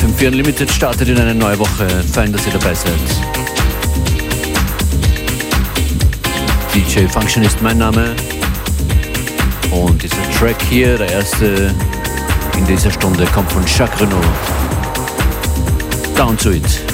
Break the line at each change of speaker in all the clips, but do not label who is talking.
FM4 Unlimited startet in eine neue Woche. Fein, dass ihr dabei seid. DJ Function ist mein Name. Und dieser Track hier, der erste in dieser Stunde, kommt von Jacques Renault. Down to it.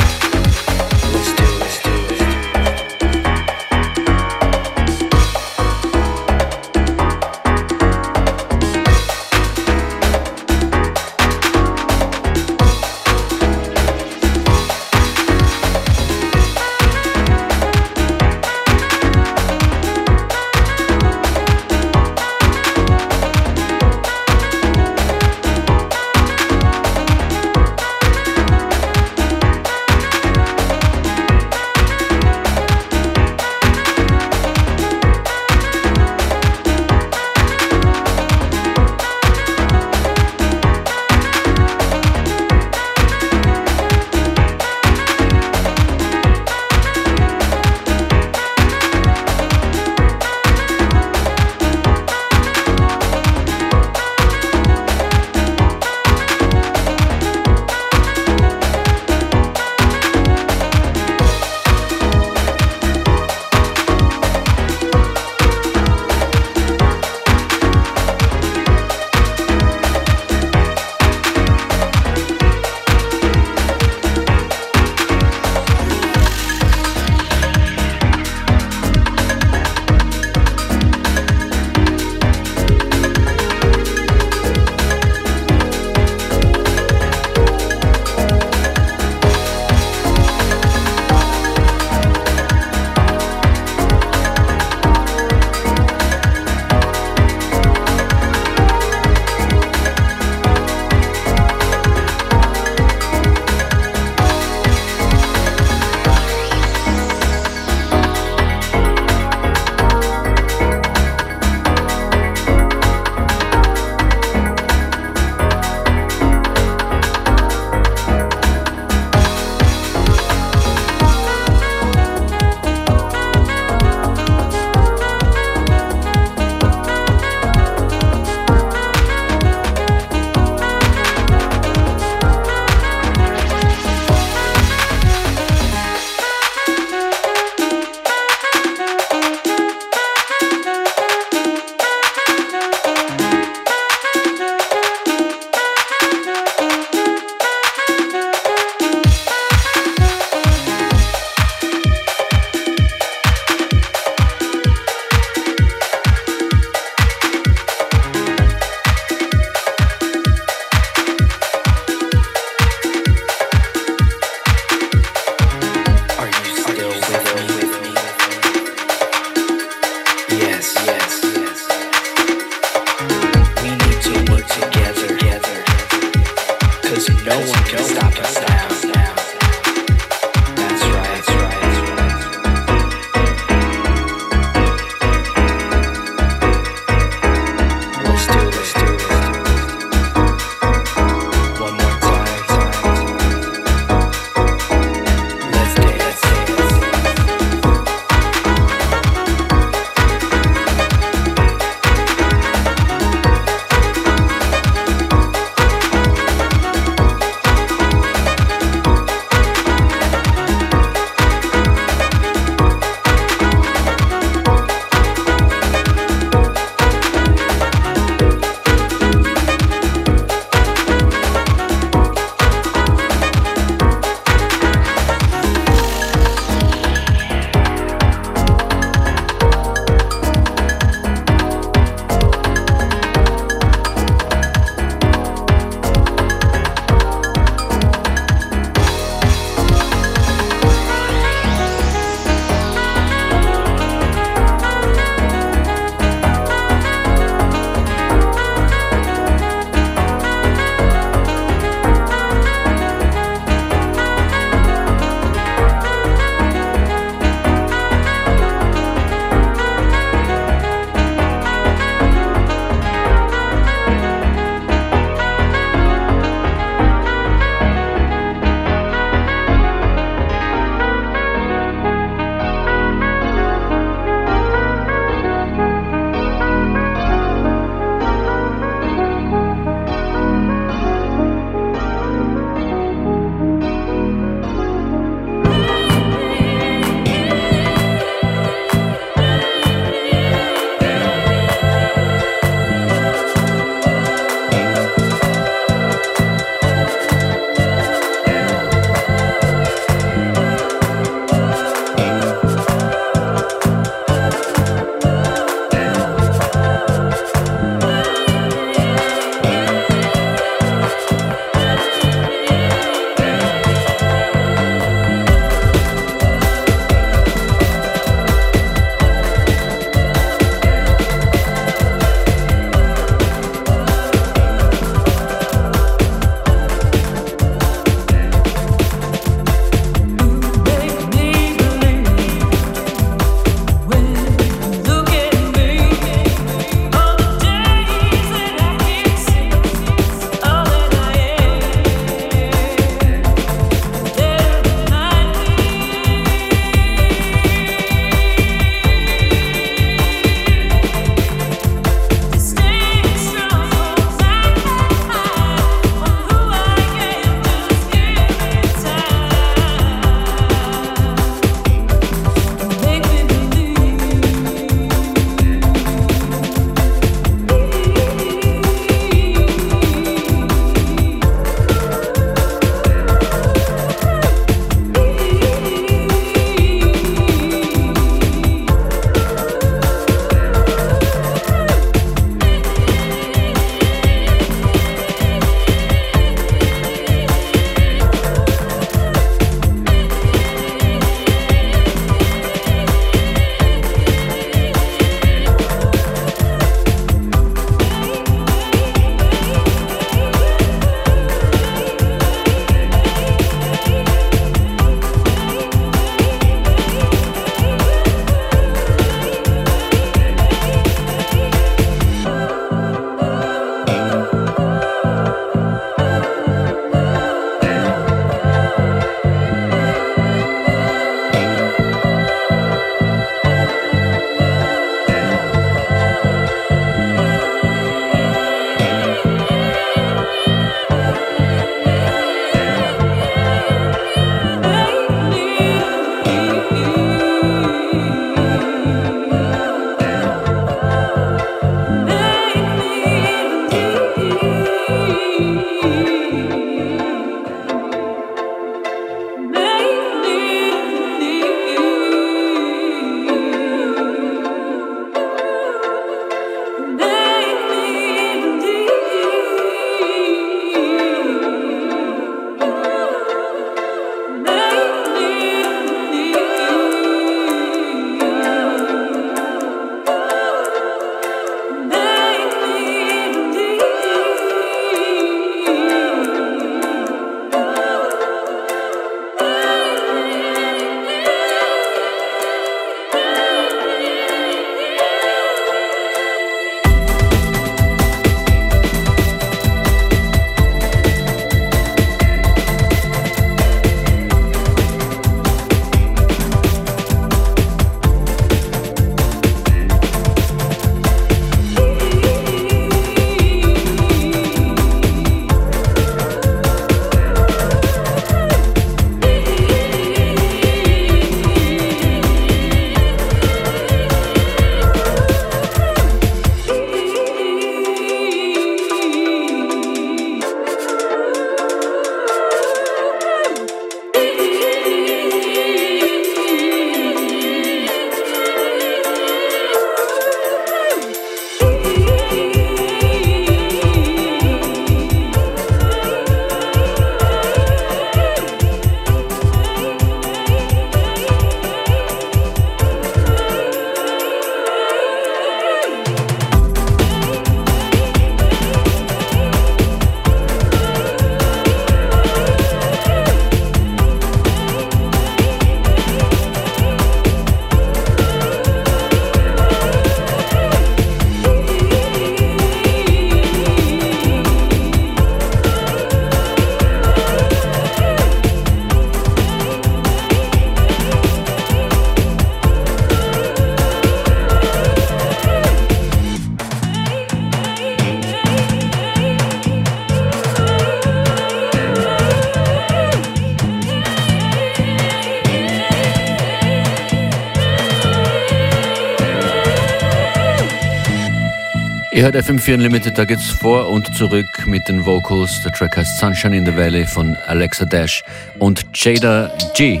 Ihr hört FM4 Unlimited, da geht's vor und zurück mit den Vocals. Der Track heißt Sunshine in the Valley von Alexa Dash und Jada G.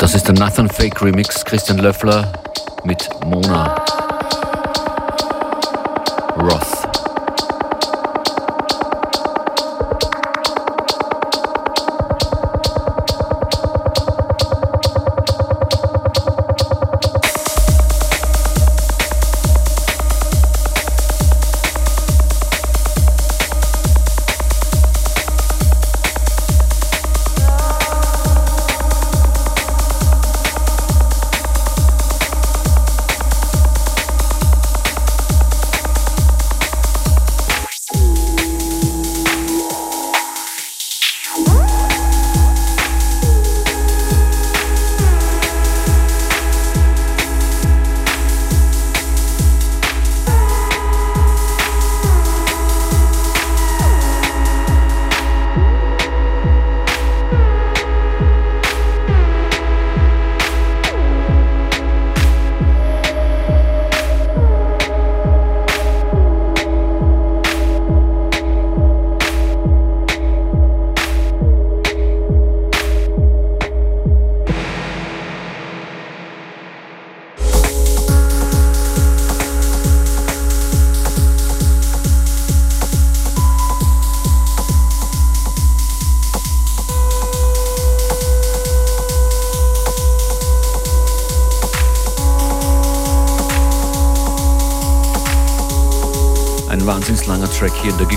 Das ist der Nathan Fake Remix, Christian Löffler mit Mona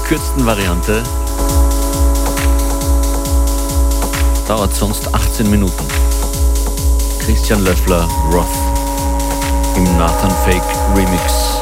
Gekürzten Variante. Dauert sonst 18 Minuten. Christian Löffler, Roth im Nathan Fake Remix.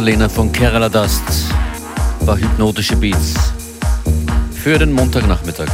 Magdalena von Kerala Dust war hypnotische Beats für den Montagnachmittag.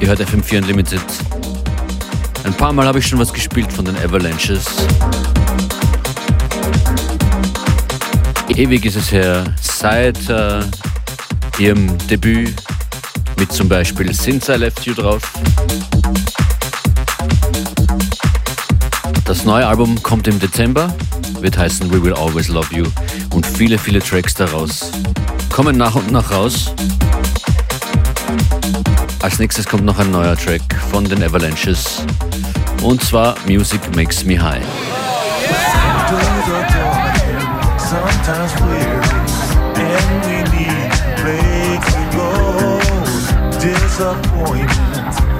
Ihr hört FM4 Unlimited. Ein paar Mal habe ich schon was gespielt von den Avalanches. Ewig ist es her, seit äh, ihrem Debüt mit zum Beispiel Since I Left You drauf. Das neue Album kommt im Dezember, wird heißen We Will Always Love You und viele, viele Tracks daraus kommen nach und nach raus. Als nächstes kommt noch ein neuer Track von den Avalanches. Und zwar Music Makes Me High.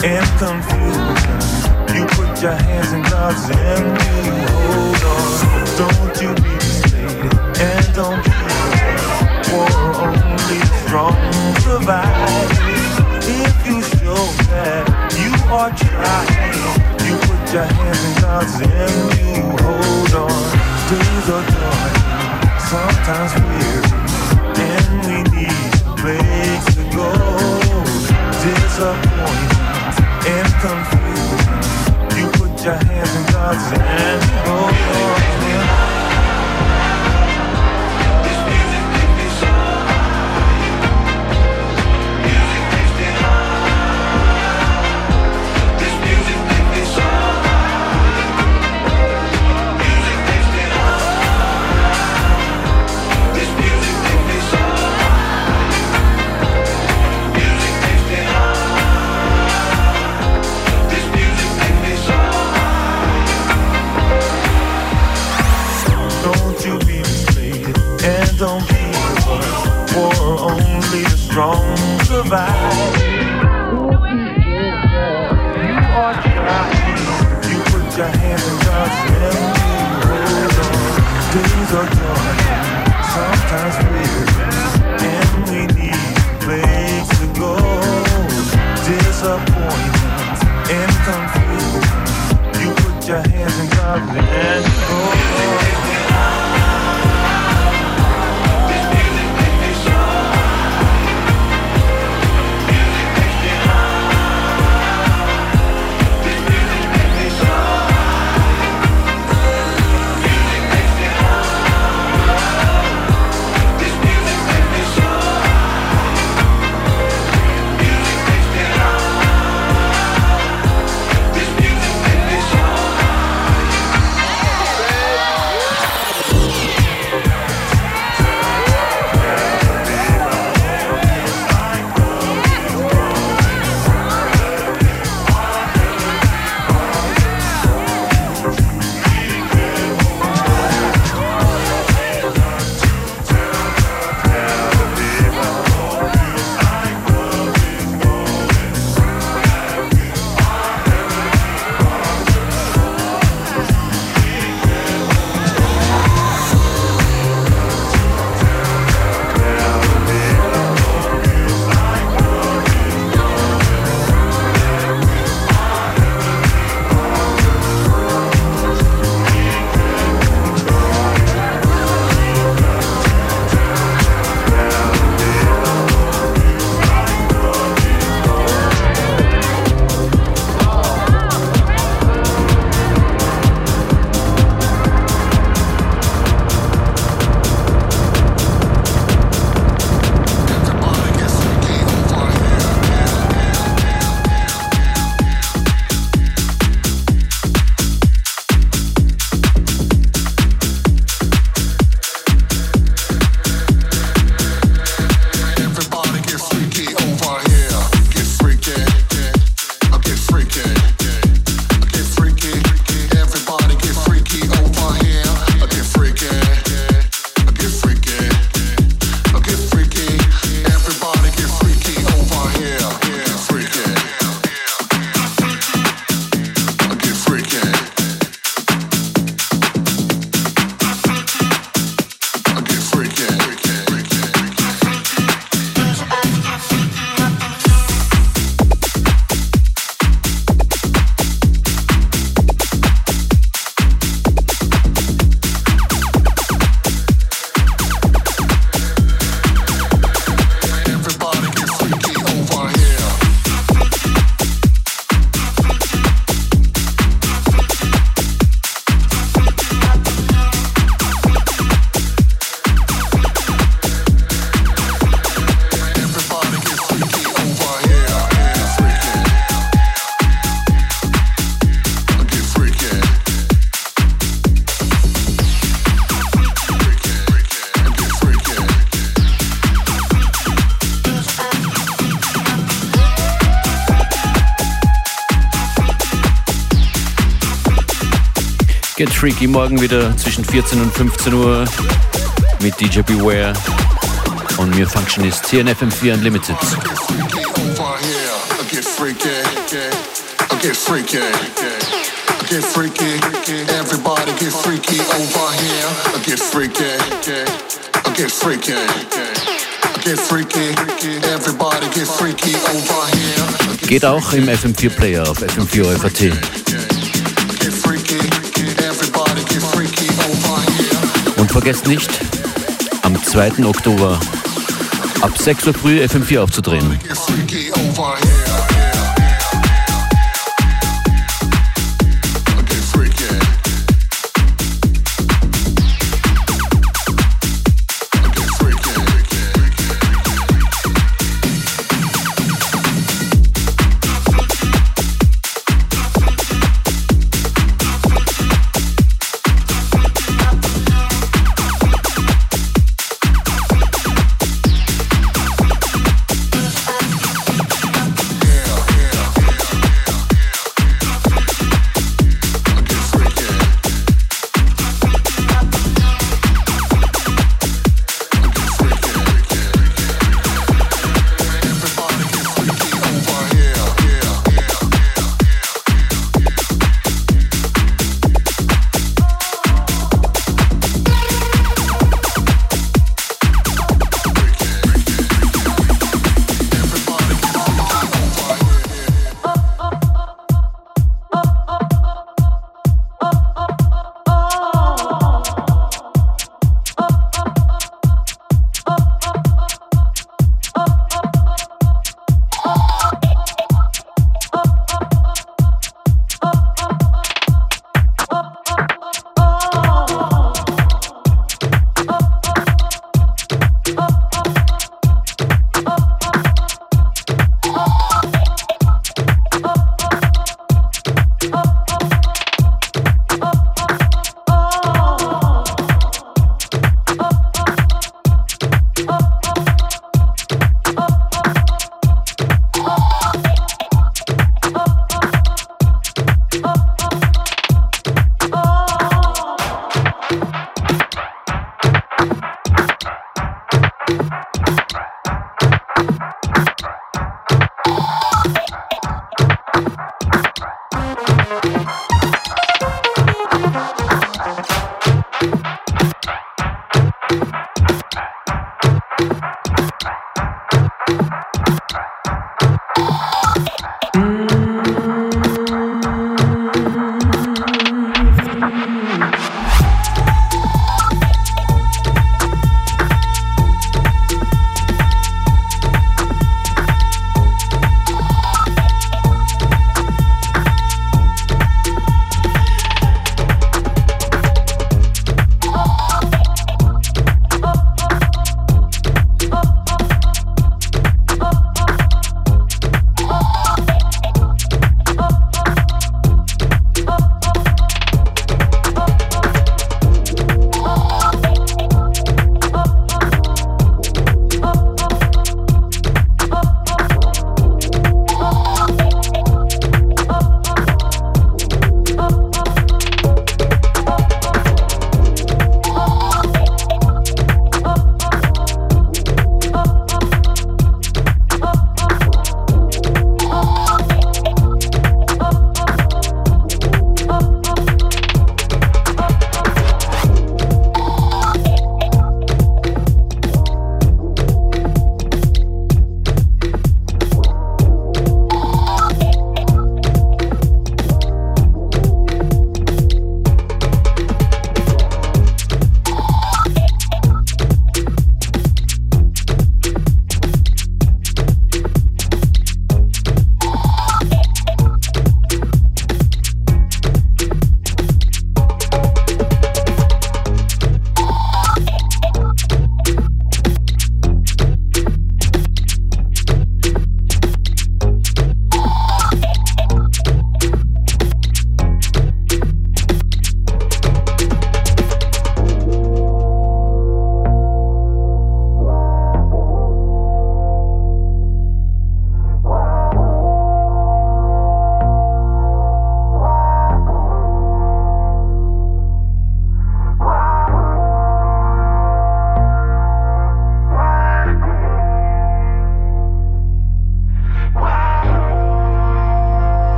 And and your hands in God's and you hold on. Don't you be mistaken and don't you for only strong survive. That you are trying, you put your hands in God's and you hold on. Days are dark, sometimes weary, and we need a place to go. Disappointment and confusion. You put your hands in God's and hold on. war, only the strong survive. You put your in God's. Hold on. Days are sometimes and we need to go. Disappointment and confusion. You put your hands in God's hands.
Get Freaky morgen wieder zwischen 14 und 15 Uhr mit DJ Beware und mir Functionist hier in FM4 Unlimited. Get freaky, get freaky, get freaky, everybody get freaky over here. Get freaky, get freaky, get freaky, everybody get freaky over here. Geht auch im FM4 Player auf FM4 FAT. Vergesst nicht, am 2. Oktober ab 6 Uhr früh FM4 aufzudrehen.